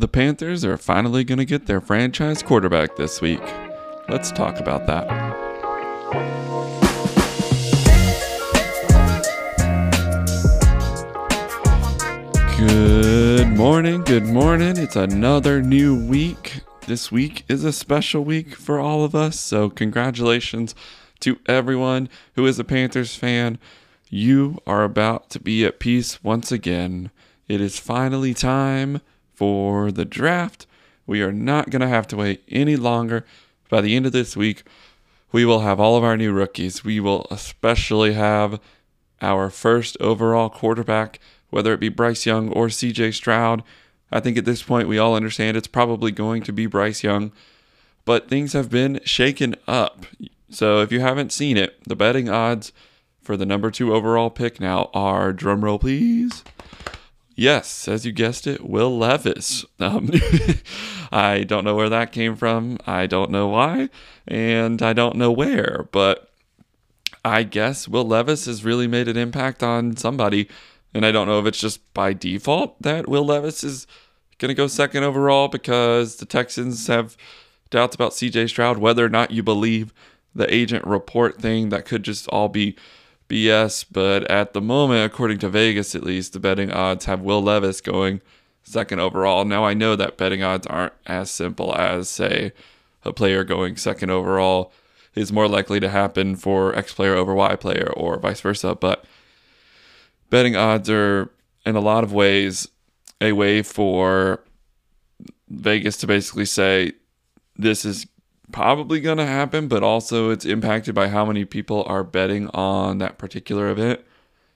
The Panthers are finally going to get their franchise quarterback this week. Let's talk about that. Good morning, good morning. It's another new week. This week is a special week for all of us, so congratulations to everyone who is a Panthers fan. You are about to be at peace once again. It is finally time for the draft. We are not going to have to wait any longer. By the end of this week, we will have all of our new rookies. We will especially have our first overall quarterback, whether it be Bryce Young or CJ Stroud. I think at this point we all understand it's probably going to be Bryce Young, but things have been shaken up. So if you haven't seen it, the betting odds for the number two overall pick now are drumroll please. Yes, as you guessed it, Will Levis. Um, I don't know where that came from. I don't know why, and I don't know where, but I guess Will Levis has really made an impact on somebody. And I don't know if it's just by default that Will Levis is going to go second overall because the Texans have doubts about CJ Stroud, whether or not you believe the agent report thing that could just all be BS. But at the moment, according to Vegas at least, the betting odds have Will Levis going second overall. Now I know that betting odds aren't as simple as, say, a player going second overall is more likely to happen for X player over Y player or vice versa. But betting odds are, in a lot of ways, a way for Vegas to basically say this is probably going to happen, but also it's impacted by how many people are betting on that particular event.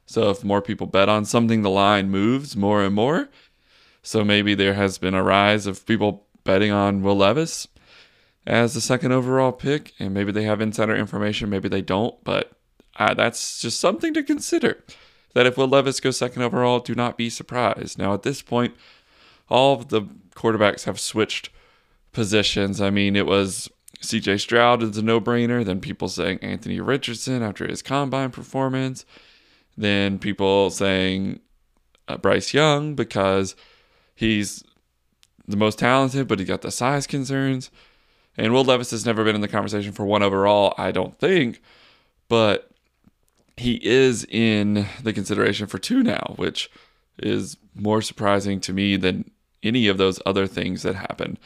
So if more people bet on something, the line moves more and more. So maybe there has been a rise of people betting on Will Levis as the second overall pick, and maybe they have insider information, maybe they don't, but uh, that's just something to consider. That if Will Levis goes second overall, do not be surprised. Now, at this point, all of the quarterbacks have switched positions. I mean, it was CJ Stroud is a no brainer. Then people saying Anthony Richardson after his combine performance. Then people saying uh, Bryce Young because he's the most talented, but he got the size concerns. And Will Levis has never been in the conversation for one overall, I don't think. But he is in the consideration for two now, which is more surprising to me than any of those other things that happened.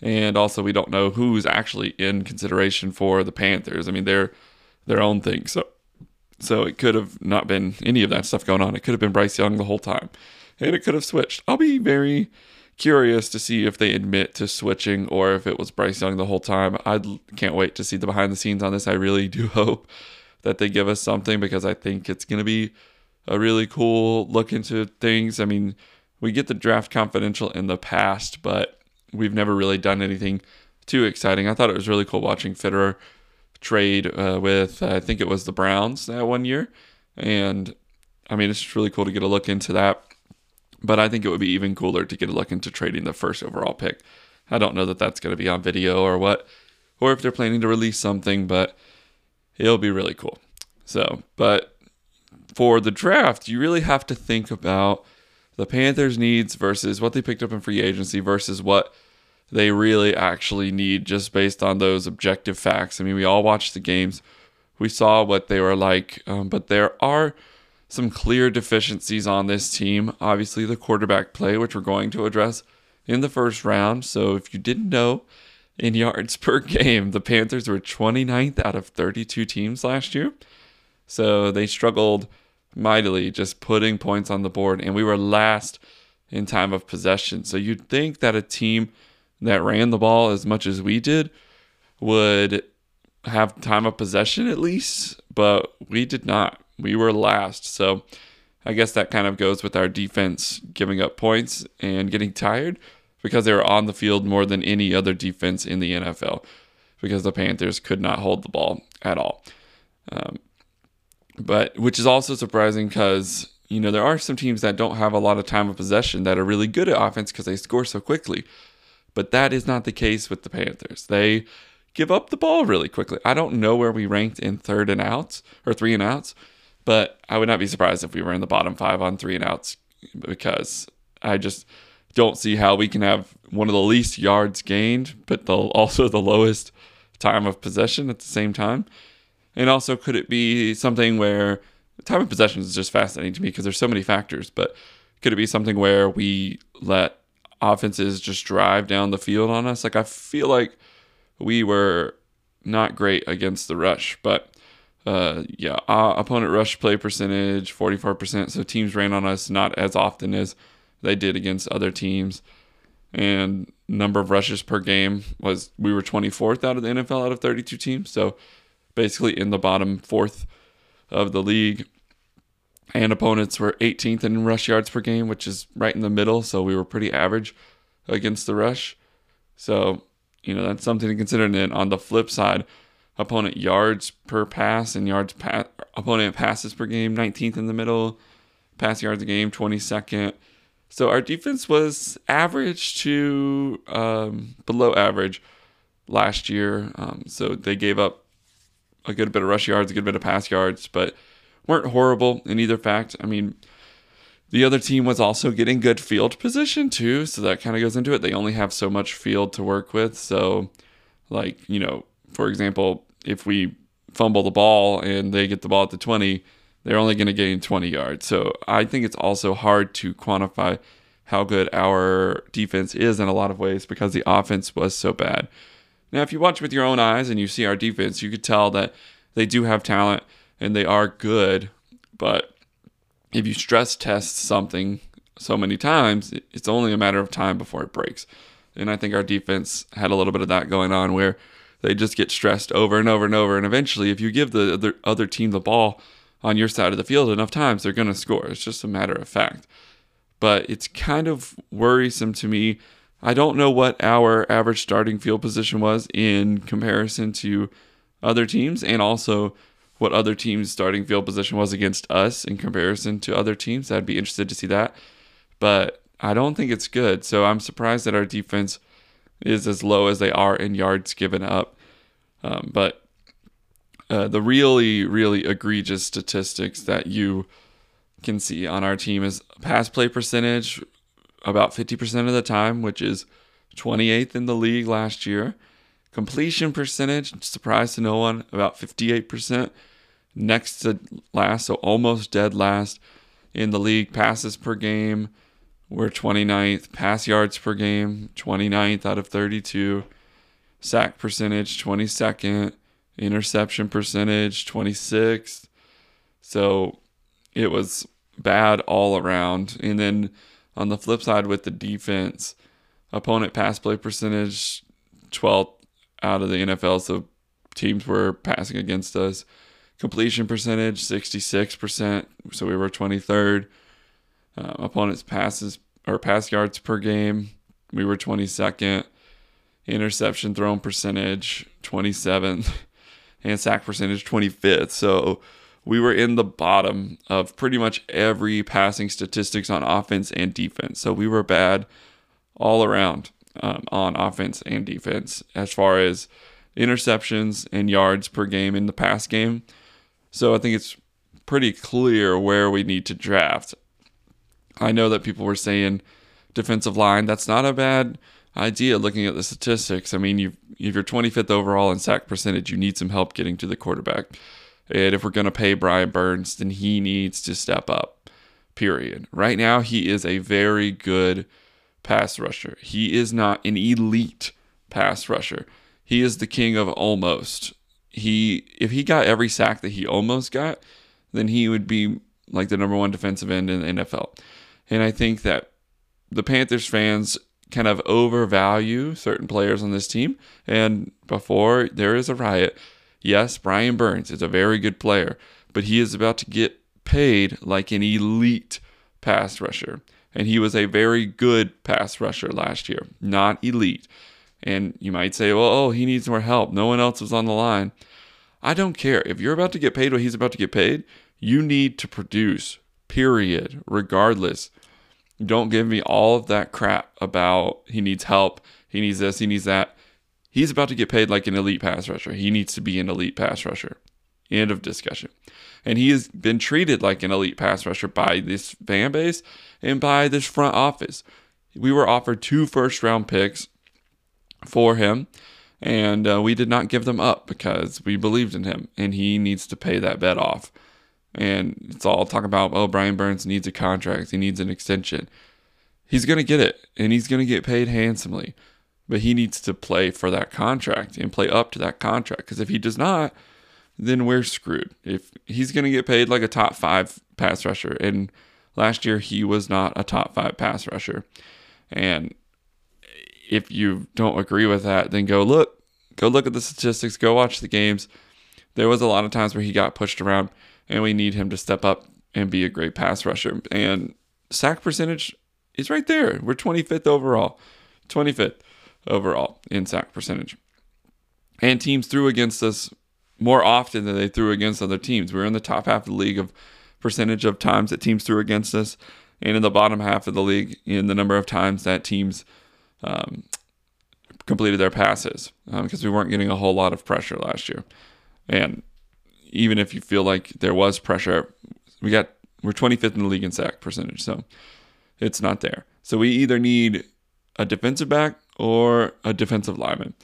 And also, we don't know who's actually in consideration for the Panthers. I mean, they're their own thing. So, so it could have not been any of that stuff going on. It could have been Bryce Young the whole time, and it could have switched. I'll be very curious to see if they admit to switching or if it was Bryce Young the whole time. I can't wait to see the behind the scenes on this. I really do hope that they give us something because I think it's going to be a really cool look into things. I mean, we get the draft confidential in the past, but we've never really done anything too exciting. I thought it was really cool watching Fitterer trade uh, with, uh, I think it was the Browns that one year. And I mean, it's just really cool to get a look into that. But I think it would be even cooler to get a look into trading the first overall pick. I don't know that that's going to be on video or what, or if they're planning to release something, but it'll be really cool. So, but for the draft, you really have to think about the Panthers' needs versus what they picked up in free agency versus what they really actually need just based on those objective facts. I mean, we all watched the games, we saw what they were like, um, but there are some clear deficiencies on this team. Obviously, the quarterback play, which we're going to address in the first round. So, if you didn't know, in yards per game, the Panthers were 29th out of 32 teams last year. So, they struggled mightily just putting points on the board, and we were last in time of possession. So you'd think that a team that ran the ball as much as we did would have time of possession at least, but we did not. We were last. So I guess that kind of goes with our defense giving up points and getting tired because they were on the field more than any other defense in the NFL because the Panthers could not hold the ball at all. Um, but which is also surprising because you know there are some teams that don't have a lot of time of possession that are really good at offense because they score so quickly. But that is not the case with the Panthers. They give up the ball really quickly. I don't know where we ranked in third and outs or three and outs, but I would not be surprised if we were in the bottom five on three and outs because I just don't see how we can have one of the least yards gained, but the, also the lowest time of possession at the same time. And also, could it be something where time of possession is just fascinating to me because there's so many factors, but could it be something where we let offenses just drive down the field on us? Like, I feel like we were not great against the rush, but uh, yeah, uh, opponent rush play percentage 44%. So teams ran on us not as often as they did against other teams. And number of rushes per game was we were 24th out of the NFL out of 32 teams. So basically in the bottom fourth of the league. And opponents were 18th in rush yards per game, which is right in the middle. So we were pretty average against the rush. So, you know, that's something to consider. And then on the flip side, opponent yards per pass and yards pa- opponent passes per game, 19th in the middle, pass yards a game, 22nd. So our defense was average to um, below average last year. Um, so they gave up a good bit of rush yards, a good bit of pass yards, but weren't horrible in either fact. I mean, the other team was also getting good field position too, so that kind of goes into it. They only have so much field to work with. So, like, you know, for example, if we fumble the ball and they get the ball at the 20, they're only going to gain 20 yards. So I think it's also hard to quantify how good our defense is in a lot of ways because the offense was so bad. Now, if you watch with your own eyes and you see our defense, you could tell that they do have talent and they are good. But if you stress test something so many times, it's only a matter of time before it breaks. And I think our defense had a little bit of that going on where they just get stressed over and over and over. And eventually, if you give the other, team the ball on your side of the field enough times, they're going to score. It's just a matter of fact. But it's kind of worrisome to me I don't know what our average starting field position was in comparison to other teams, and also what other teams' starting field position was against us in comparison to other teams. I'd be interested to see that. But I don't think it's good. So I'm surprised that our defense is as low as they are in yards given up. Um, but uh, the really, really egregious statistics that you can see on our team is pass play percentage about 50% of the time, which is 28th in the league last year. Completion percentage, surprise to no one, about 58%. Next to last, so almost dead last in the league. Passes per game, we're 29th. Pass yards per game, 29th out of 32. Sack percentage, 22nd. Interception percentage, 26th. So it was bad all around. And then on the flip side, with the defense, opponent pass play percentage 12th out of the NFL, so teams were passing against us. Completion percentage 66%, so we were 23rd. Uh, opponents passes or pass yards per game, we were 22nd. Interception thrown percentage 27th, and sack percentage 25th. So we were in the bottom of pretty much every passing statistics on offense and defense. So we were bad all around um, on offense and defense as far as interceptions and yards per game in the pass game. So I think it's pretty clear where we need to draft. I know that people were saying defensive line. That's not a bad idea looking at the statistics. I mean, you if you're 25th overall in sack percentage, you need some help getting to the quarterback. And if we're going to pay Brian Burns, then he needs to step up, period. Right now, he is a very good pass rusher. He is not an elite pass rusher. He is the king of almost. He if he got every sack that he almost got, then he would be like the number one defensive end in the NFL. And I think that the Panthers fans kind of overvalue certain players on this team. And before there is a riot, Yes, Brian Burns is a very good player, but he is about to get paid like an elite pass rusher. And he was a very good pass rusher last year, not elite. And you might say, well, oh, he needs more help. No one else was on the line. I don't care. If you're about to get paid what he's about to get paid, you need to produce, period, regardless. Don't give me all of that crap about he needs help, he needs this, he needs that. He's about to get paid like an elite pass rusher. He needs to be an elite pass rusher. End of discussion. And he has been treated like an elite pass rusher by this fan base and by this front office. we were offered two first round picks for him, and uh, we did not give them up because we believed in him, and he needs to pay that bet off. And it's all talk about, oh, Brian Burns needs a contract, he needs an extension. He's going to get it, and he's going to get paid handsomely, but he needs to play for that contract and play up to that contract because if he does not, then we're screwed. If he's going to get paid like a top five pass rusher, and last year he was not a top five pass rusher, and if you don't agree with that, then go look, go look at the statistics, go watch the games. There was a lot of times where he got pushed around, and we need him to step up and be a great pass rusher. And sack percentage is right there. We're 25th overall, 25th overall in sack percentage. And teams threw against us more often than they threw against other teams. We are in the top half of the league of percentage of times that teams threw against us, and in the bottom half of the league in the number of times that teams um, completed their passes because um, we weren't getting a whole lot of pressure last year. And even if you feel like there was pressure, we got we're 25th in the league in sack percentage, so it's not there. So we either need a defensive back or a defensive lineman,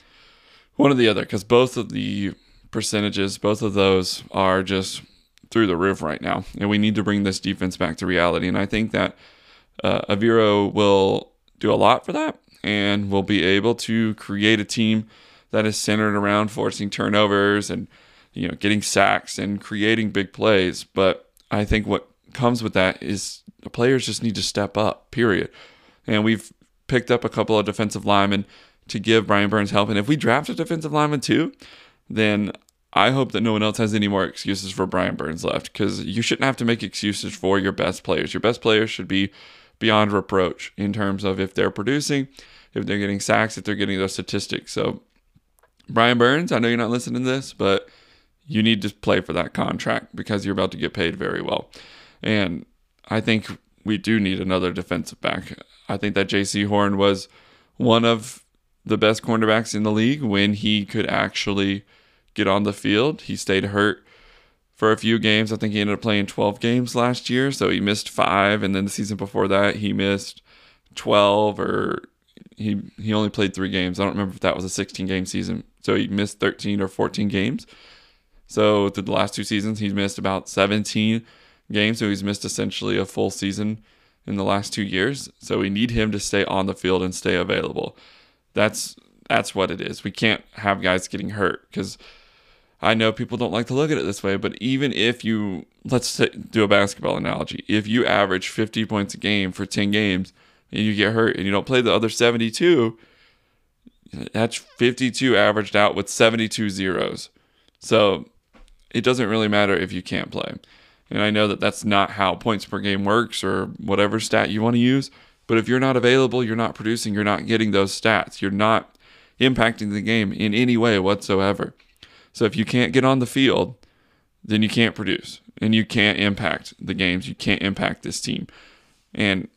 one or the other, because both of the percentages, both of those are just through the roof right now, and we need to bring this defense back to reality. And I think that uh, Evero will do a lot for that, and will be able to create a team that is centered around forcing turnovers and you know getting sacks and creating big plays. But I think what comes with that is the players just need to step up. Period. And we've picked up a couple of defensive linemen to give Brian Burns help. And if we draft a defensive lineman too, then I hope that no one else has any more excuses for Brian Burns left because you shouldn't have to make excuses for your best players. Your best players should be beyond reproach in terms of if they're producing, if they're getting sacks, if they're getting those statistics. So, Brian Burns, I know you're not listening to this, but you need to play for that contract because you're about to get paid very well. And I think we do need another defensive back. I think that Jaycee Horn was one of the best cornerbacks in the league when he could actually get on the field. He stayed hurt for a few games. I think he ended up playing 12 games last year, so he missed five, and then the season before that he missed 12 or he he only played three games. I don't remember if that was a 16 game season, so he missed 13 or 14 games. So through the last two seasons, he's missed about 17 games, so he's missed essentially a full season in the last two years. So we need him to stay on the field and stay available. That's that's what it is. We can't have guys getting hurt because I know people don't like to look at it this way, but even if you let's do a basketball analogy, if you average 50 points a game for 10 games and you get hurt and you don't play the other 72, that's 52 averaged out with 72 zeros. So it doesn't really matter if you can't play. And I know that that's not how points per game works or whatever stat you want to use. But if you're not available, you're not producing, you're not getting those stats, you're not impacting the game in any way whatsoever. So if you can't get on the field, then you can't produce and you can't impact the games. You can't impact this team. And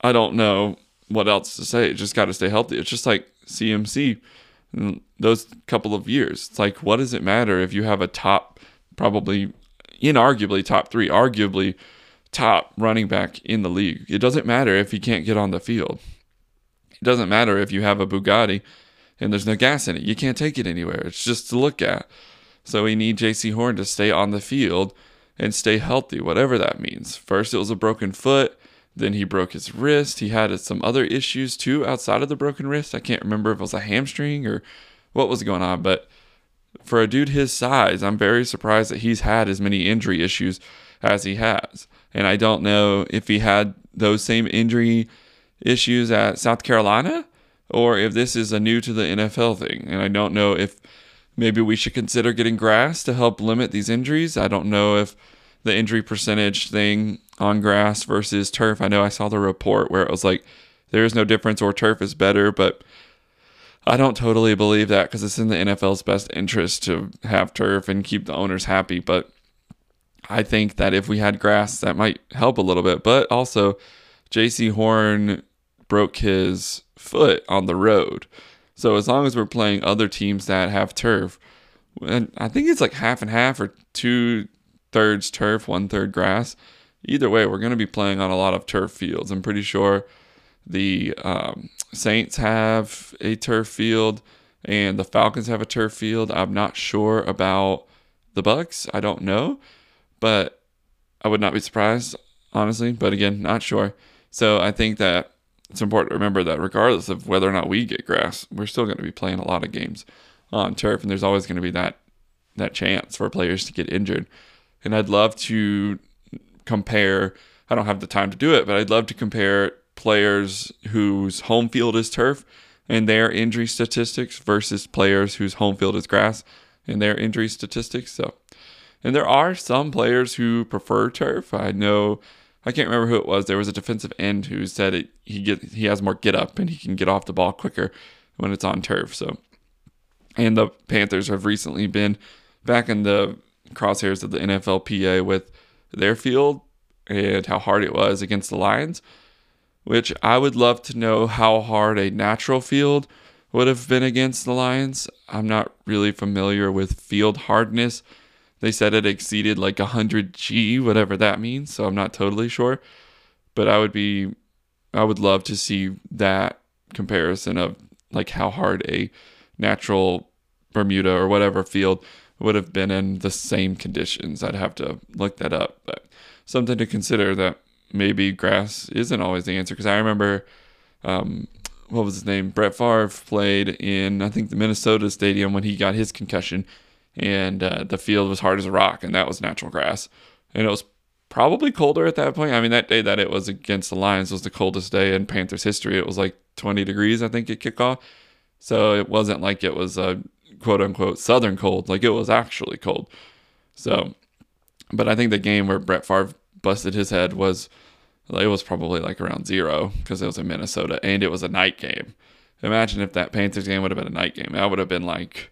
I don't know what else to say. It just got to stay healthy. It's just like CMC mm, those couple of years. It's like, what does it matter if you have a top, probably inarguably top three, arguably top running back in the league? It doesn't matter if he can't get on the field. It doesn't matter if you have a Bugatti and there's no gas in it. You can't take it anywhere. It's just to look at. So we need Jaycee Horn to stay on the field and stay healthy, whatever that means. First, it was a broken foot. Then he broke his wrist. He had some other issues too outside of the broken wrist. I can't remember if it was a hamstring or what was going on, but for a dude his size, I'm very surprised that he's had as many injury issues as he has. And I don't know if he had those same injury issues at South Carolina or if this is a new to the NFL thing. And I don't know if maybe we should consider getting grass to help limit these injuries. I don't know if the injury percentage thing on grass versus turf. I know I saw the report where it was like there is no difference or turf is better, but I don't totally believe that because it's in the NFL's best interest to have turf and keep the owners happy. But I think that if we had grass, that might help a little bit. But also, Jaycee Horn broke his foot on the road. So as long as we're playing other teams that have turf, and I think it's like half and half or two thirds turf, one third grass. Either way, we're going to be playing on a lot of turf fields. I'm pretty sure The um, Saints have a turf field, and the Falcons have a turf field. I'm not sure about the Bucs. I don't know, but I would not be surprised, honestly. But again, not sure. So I think that it's important to remember that regardless of whether or not we get grass, we're still going to be playing a lot of games on turf, and there's always going to be that that chance for players to get injured. And I'd love to compare. I don't have the time to do it, but I'd love to compare players whose home field is turf and their injury statistics versus players whose home field is grass and their injury statistics. So, and there are some players who prefer turf. I know I can't remember who it was. There was a defensive end who said it, he get he has more get up and he can get off the ball quicker when it's on turf. So, and the Panthers have recently been back in the crosshairs of the NFLPA with their field and how hard it was against the Lions, which I would love to know how hard a natural field would have been against the Lions. I'm not really familiar with field hardness. They said it exceeded like 100 G, whatever that means, so I'm not totally sure. But I would be I would love to see that comparison of like how hard a natural Bermuda or whatever field would have been in the same conditions. I'd have to look that up, but something to consider that maybe grass isn't always the answer. Because I remember, um, what was his name? Brett Favre played in I think the Minnesota Stadium when he got his concussion, and uh, the field was hard as a rock, and that was natural grass, and it was probably colder at that point. I mean, that day that it was against the Lions was the coldest day in Panthers history. It was like 20 degrees, I think, at kickoff. So it wasn't like it was a quote unquote southern cold. Like it was actually cold. So, but I think the game where Brett Favre busted his head was it was probably like around zero because it was in Minnesota and it was a night game. Imagine if that Panthers game would have been a night game. That would have been like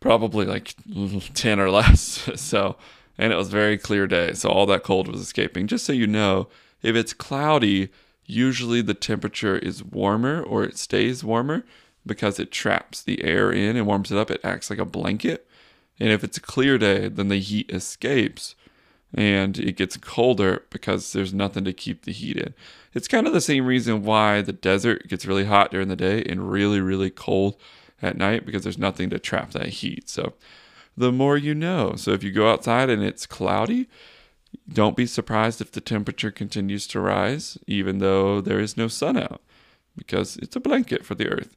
probably like 10 or less. So, and it was very clear day. So all that cold was escaping. Just so you know, if it's cloudy, usually the temperature is warmer or it stays warmer because it traps the air in and warms it up. It acts like a blanket. And if it's a clear day, then the heat escapes and it gets colder because there's nothing to keep the heat in. It's kind of the same reason why the desert gets really hot during the day and really, really cold at night because there's nothing to trap that heat. So the more you know. So if you go outside and it's cloudy, don't be surprised if the temperature continues to rise, even though there is no sun out, because it's a blanket for the earth.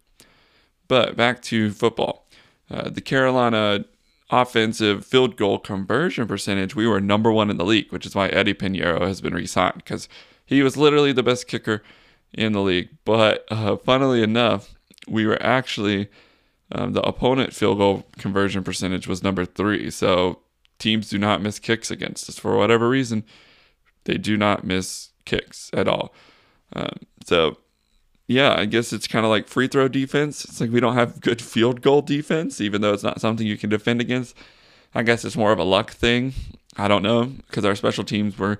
But back to football. Uh, the Carolina offensive field goal conversion percentage, we were number one in the league, which is why Eddie Piñeiro has been re-signed because he was literally the best kicker in the league. But uh, funnily enough, we were actually um, the opponent field goal conversion percentage was number three. So teams do not miss kicks against us for whatever reason. They do not miss kicks at all. Um, so yeah, I guess it's kind of like free throw defense. It's like we don't have good field goal defense, even though it's not something you can defend against. I guess it's more of a luck thing. I don't know because our special teams were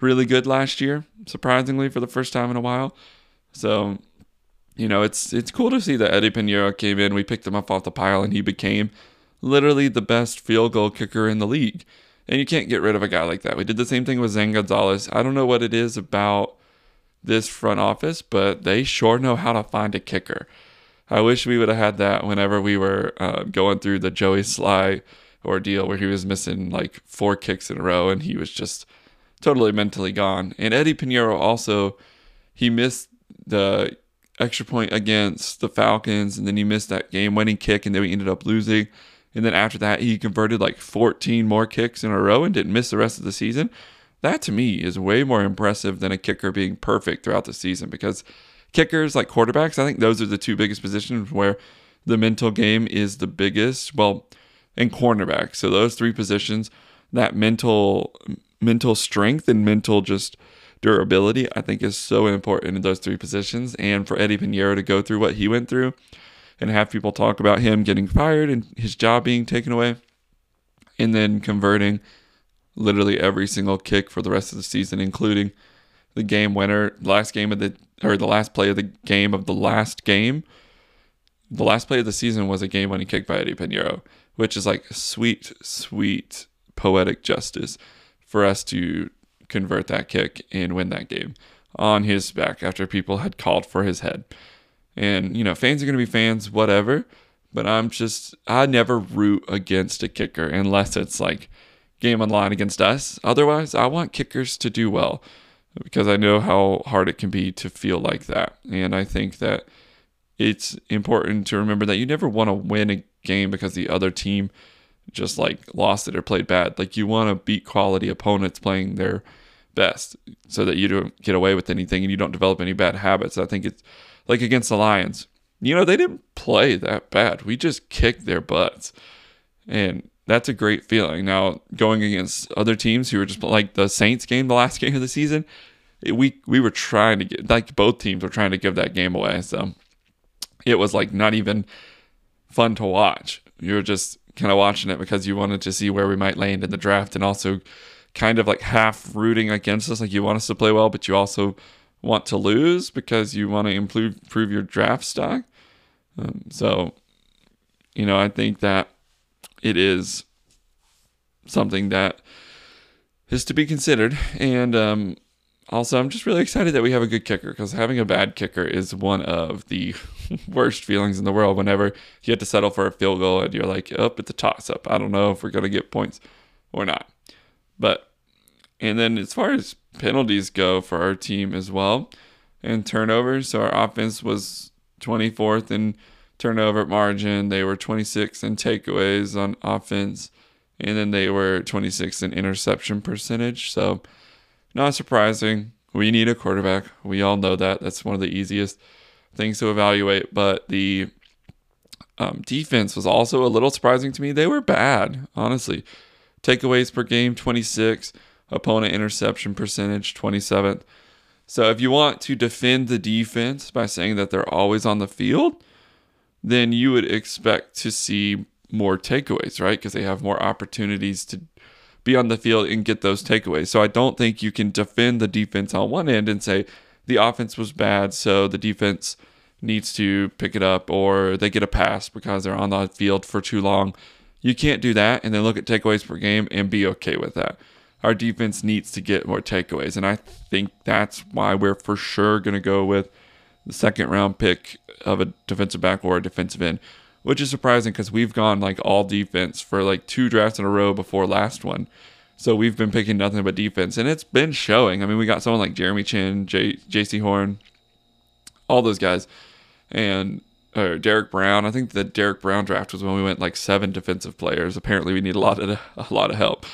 really good last year, surprisingly for the first time in a while. So, you know, it's it's cool to see that Eddie Piñeiro came in. We picked him up off the pile, and he became literally the best field goal kicker in the league. And you can't get rid of a guy like that. We did the same thing with Zane Gonzalez. I don't know what it is about this front office, but they sure know how to find a kicker. I wish we would have had that whenever we were uh, going through the Joey Slye ordeal where he was missing like four kicks in a row and he was just totally mentally gone. And Eddie Piñeiro also, he missed the extra point against the Falcons and then he missed that game winning kick and then we ended up losing. And then after that, he converted like 14 more kicks in a row and didn't miss the rest of the season. That to me is way more impressive than a kicker being perfect throughout the season because kickers, like quarterbacks, I think those are the two biggest positions where the mental game is the biggest. Well, and cornerback. So those three positions, that mental mental strength and mental just durability, I think is so important in those three positions. And for Eddie Piñeiro to go through what he went through and have people talk about him getting fired and his job being taken away and then converting literally every single kick for the rest of the season, including the game winner, last game of the or the last play of the game of the last game. The last play of the season was a game winning kick by Eddie Piñeiro, which is like sweet, sweet poetic justice for us to convert that kick and win that game on his back after people had called for his head. And, you know, fans are going to be fans, whatever. But I'm just, I never root against a kicker unless it's like game on line against us. Otherwise, I want kickers to do well because I know how hard it can be to feel like that. And I think that it's important to remember that you never want to win a game because the other team just like lost it or played bad. Like you want to beat quality opponents playing their best so that you don't get away with anything and you don't develop any bad habits. I think it's like against the Lions. You know, they didn't play that bad. We just kicked their butts. And that's a great feeling. Now, going against other teams who were just like the Saints game, the last game of the season, we we were trying to get like both teams were trying to give that game away. So it was like not even fun to watch. You were just kind of watching it because you wanted to see where we might land in the draft and also kind of like half rooting against us. Like you want us to play well, but you also want to lose because you want to improve, improve your draft stock. Um, so, you know, I think that it is something that is to be considered. And um, also, I'm just really excited that we have a good kicker because having a bad kicker is one of the worst feelings in the world. Whenever you have to settle for a field goal and you're like, up oh, it's a toss up. I don't know if we're going to get points or not. But, and then as far as penalties go for our team as well and turnovers, so our offense was 24th in turnover margin. They were 26 in takeaways on offense. And then they were 26 in interception percentage. So, not surprising. We need a quarterback. We all know that. That's one of the easiest things to evaluate. But the um, defense was also a little surprising to me. They were bad, honestly. Takeaways per game, 26. Opponent interception percentage, 27th. So if you want to defend the defense by saying that they're always on the field, then you would expect to see more takeaways, right? Because they have more opportunities to be on the field and get those takeaways. So I don't think you can defend the defense on one end and say the offense was bad, so the defense needs to pick it up or they get a pass because they're on the field for too long. You can't do that and then look at takeaways per game and be okay with that. Our defense needs to get more takeaways, and I think that's why we're for sure going to go with the second round pick of a defensive back or a defensive end which is surprising because we've gone like all defense for like two drafts in a row before last one. So we've been picking nothing but defense, and it's been showing. I mean, we got someone like Jeremy Chinn, J- Jaycee Horn, all those guys, and or Derrick Brown. I think the Derrick Brown draft was when we went like seven defensive players. Apparently, we need a lot of a lot of help,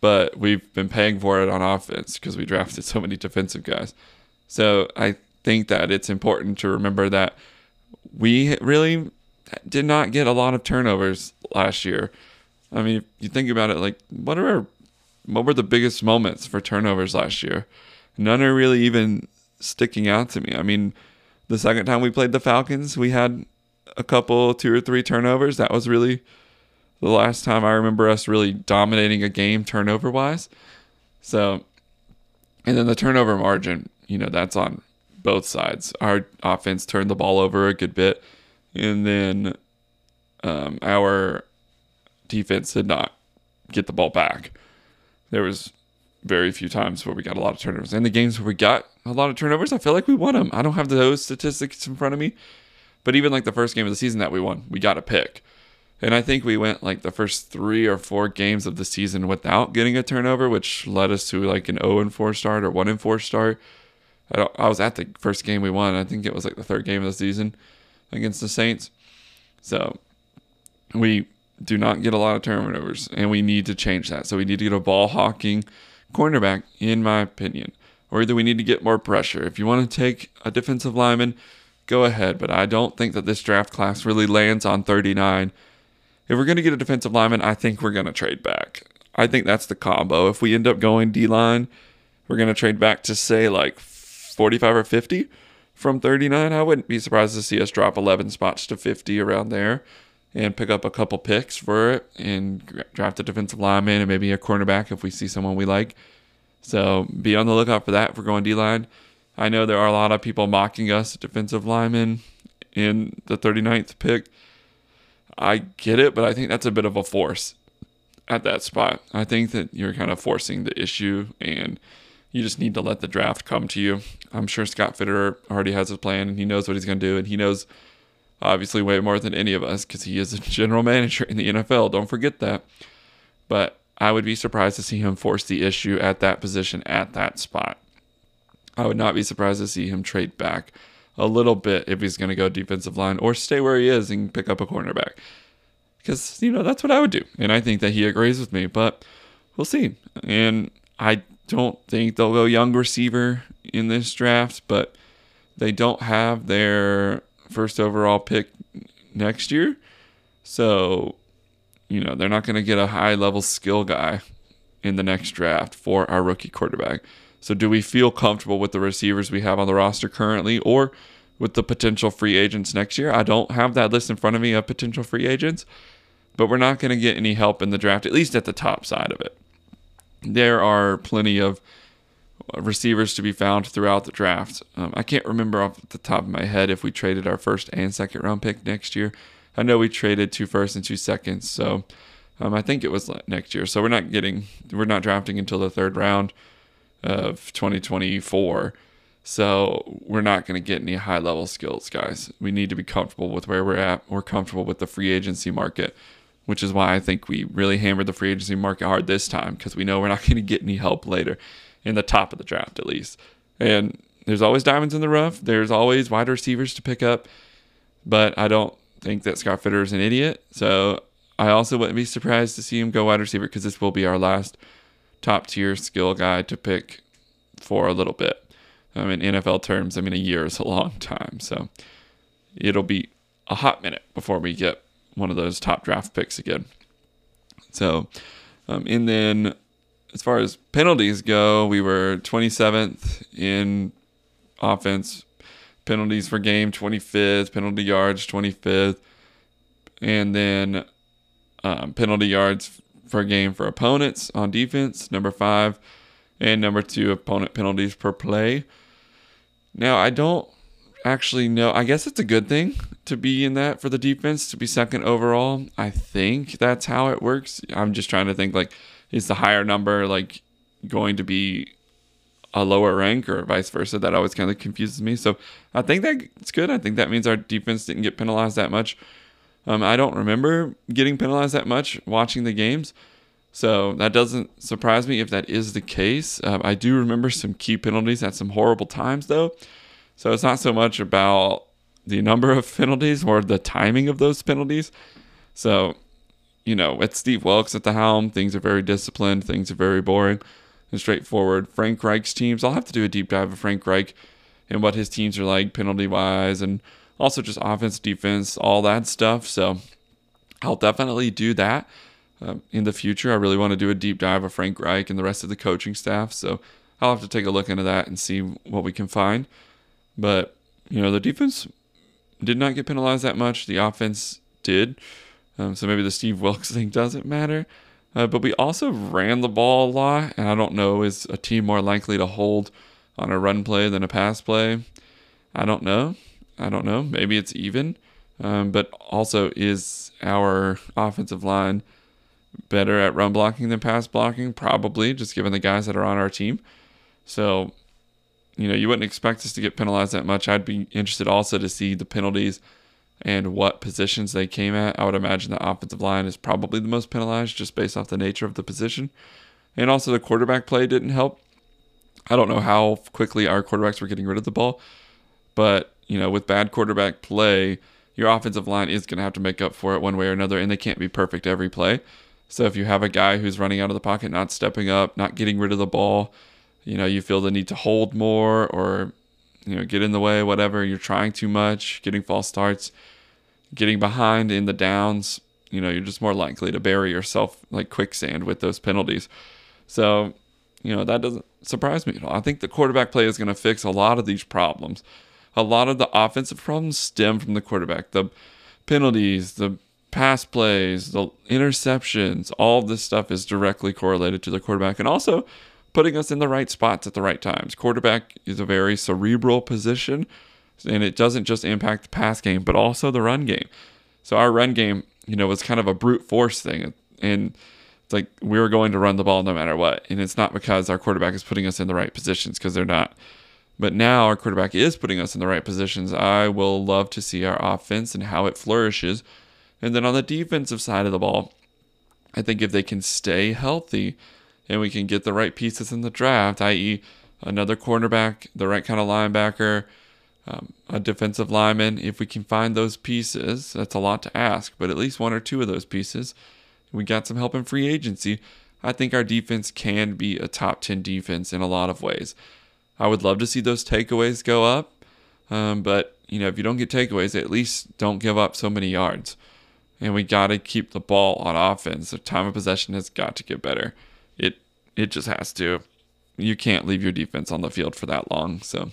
but we've been paying for it on offense because we drafted so many defensive guys. So I think that it's important to remember that we really did not get a lot of turnovers last year. I mean, if you think about it, like what are our, what were the biggest moments for turnovers last year? None are really even sticking out to me. I mean, the second time we played the Falcons, we had a couple, two or three turnovers. That was really the last time I remember us really dominating a game turnover wise. So, and then the turnover margin, you know, that's on both sides. Our offense turned the ball over a good bit and then um, our defense did not get the ball back. There was very few times where we got a lot of turnovers. And the games where we got a lot of turnovers, I feel like we won them. I don't have those statistics in front of me, but even like the first game of the season that we won, we got a pick. And I think we went like the first three or four games of the season without getting a turnover, which led us to like an 0 and 4 start or 1 and 4 start. I, I was at the first game we won. I think it was like the third game of the season against the Saints. So we do not get a lot of turnovers, and we need to change that. So we need to get a ball hawking cornerback, in my opinion. Or either we need to get more pressure. If you want to take a defensive lineman, go ahead. But I don't think that this draft class really lands on 39. If we're going to get a defensive lineman, I think we're going to trade back. I think that's the combo. If we end up going D line, we're going to trade back to say like 45 or 50 from 39. I wouldn't be surprised to see us drop 11 spots to 50 around there and pick up a couple picks for it and draft a defensive lineman and maybe a cornerback if we see someone we like. So be on the lookout for that we're going D line. I know there are a lot of people mocking us defensive linemen in the 39th pick. I get it, but I think that's a bit of a force at that spot. I think that you're kind of forcing the issue and You just need to let the draft come to you. I'm sure Scott Fitterer already has his plan and he knows what he's going to do. And he knows obviously way more than any of us because he is a general manager in the NFL. Don't forget that. But I would be surprised to see him force the issue at that position at that spot. I would not be surprised to see him trade back a little bit if he's going to go defensive line or stay where he is and pick up a cornerback. Because, you know, that's what I would do. And I think that he agrees with me, but we'll see. And I don't think they'll go young receiver in this draft, but they don't have their first overall pick next year. So, you know, they're not going to get a high level skill guy in the next draft for our rookie quarterback. So, do we feel comfortable with the receivers we have on the roster currently or with the potential free agents next year? I don't have that list in front of me of potential free agents, but we're not going to get any help in the draft, at least at the top side of it there are plenty of receivers to be found throughout the draft. Um, I can't remember off the top of my head if we traded our first and second round pick next year. I know we traded two first and two seconds, so um, I think it was next year. So we're not getting, we're not drafting until the third round of 2024. So we're not going to get any high level skills, guys. We need to be comfortable with where we're at. We're comfortable with the free agency market which is why I think we really hammered the free agency market hard this time because we know we're not going to get any help later in the top of the draft, at least. And there's always diamonds in the rough, there's always wide receivers to pick up, but I don't think that Scott Fitter is an idiot. So I also wouldn't be surprised to see him go wide receiver because this will be our last top tier skill guy to pick for a little bit. I mean, NFL terms, I mean, a year is a long time. So it'll be a hot minute before we get one of those top draft picks again. So, um, and then as far as penalties go, we were 27th in offense penalties for game, 25th, penalty yards, 25th, and then um, penalty yards per game for opponents on defense, number five, and number two, opponent penalties per play. Now, I don't actually no. I guess it's a good thing to be in that for the defense to be second overall. I think that's how it works. I'm just trying to think like is the higher number like going to be a lower rank or vice versa? That always kind of confuses me. So I think that's good. I think that means our defense didn't get penalized that much. Um, I don't remember getting penalized that much watching the games. So that doesn't surprise me if that is the case. Um, I do remember some key penalties at some horrible times, though. So it's not so much about the number of penalties or the timing of those penalties. So, you know, with Steve Wilks at the helm, things are very disciplined, things are very boring and straightforward. Frank Reich's teams, I'll have to do a deep dive of Frank Reich and what his teams are like penalty wise and also just offense, defense, all that stuff. So I'll definitely do that um, in the future. I really want to do a deep dive of Frank Reich and the rest of the coaching staff. So I'll have to take a look into that and see what we can find. But, you know, the defense did not get penalized that much. The offense did. Um, so maybe the Steve Wilks thing doesn't matter. Uh, but we also ran the ball a lot. And I don't know, is a team more likely to hold on a run play than a pass play? I don't know. I don't know. Maybe it's even. Um, but also, is our offensive line better at run blocking than pass blocking? Probably, just given the guys that are on our team. So you know, you wouldn't expect us to get penalized that much. I'd be interested also to see the penalties and what positions they came at. I would imagine the offensive line is probably the most penalized just based off the nature of the position. And also the quarterback play didn't help. I don't know how quickly our quarterbacks were getting rid of the ball, but you know, with bad quarterback play, your offensive line is going to have to make up for it one way or another, and they can't be perfect every play. So if you have a guy who's running out of the pocket, not stepping up, not getting rid of the ball, you know, you feel the need to hold more or, you know, get in the way, whatever, you're trying too much, getting false starts, getting behind in the downs, you know, you're just more likely to bury yourself like quicksand with those penalties. So, you know, that doesn't surprise me at all. I think the quarterback play is going to fix a lot of these problems. A lot of the offensive problems stem from the quarterback. The penalties, the pass plays, the interceptions, all this stuff is directly correlated to the quarterback. And also, putting us in the right spots at the right times. Quarterback is a very cerebral position, and it doesn't just impact the pass game, but also the run game. So our run game, you know, was kind of a brute force thing, and It's like we were going to run the ball no matter what. And it's not because our quarterback is putting us in the right positions because they're not. But now our quarterback is putting us in the right positions. I will love to see our offense and how it flourishes. And then on the defensive side of the ball, I think if they can stay healthy and we can get the right pieces in the draft, i.e., another cornerback, the right kind of linebacker, um, a defensive lineman, if we can find those pieces, that's a lot to ask, but at least one or two of those pieces, we got some help in free agency. I think our defense can be a top 10 defense in a lot of ways. I would love to see those takeaways go up, um, but you know if you don't get takeaways, at least don't give up so many yards. And we got to keep the ball on offense. The time of possession has got to get better. It just has to. You can't leave your defense on the field for that long. So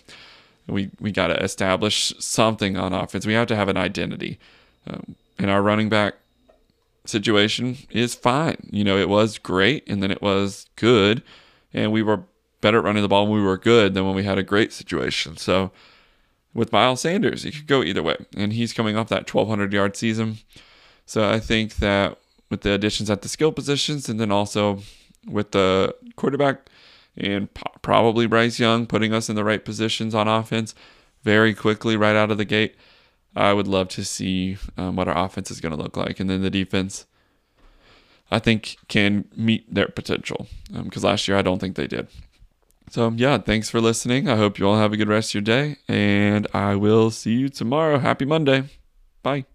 we we got to establish something on offense. We have to have an identity. Um, and our running back situation is fine. You know, it was great and then it was good. And we were better at running the ball when we were good than when we had a great situation. So with Miles Sanders, it could go either way. And he's coming off that 1,200 yard season. So I think that with the additions at the skill positions and then also with the quarterback and probably Bryce Young putting us in the right positions on offense very quickly right out of the gate. I would love to see um, what our offense is going to look like. And then the defense, I think, can meet their potential because um, last year I don't think they did. So, yeah, thanks for listening. I hope you all have a good rest of your day, and I will see you tomorrow. Happy Monday. Bye.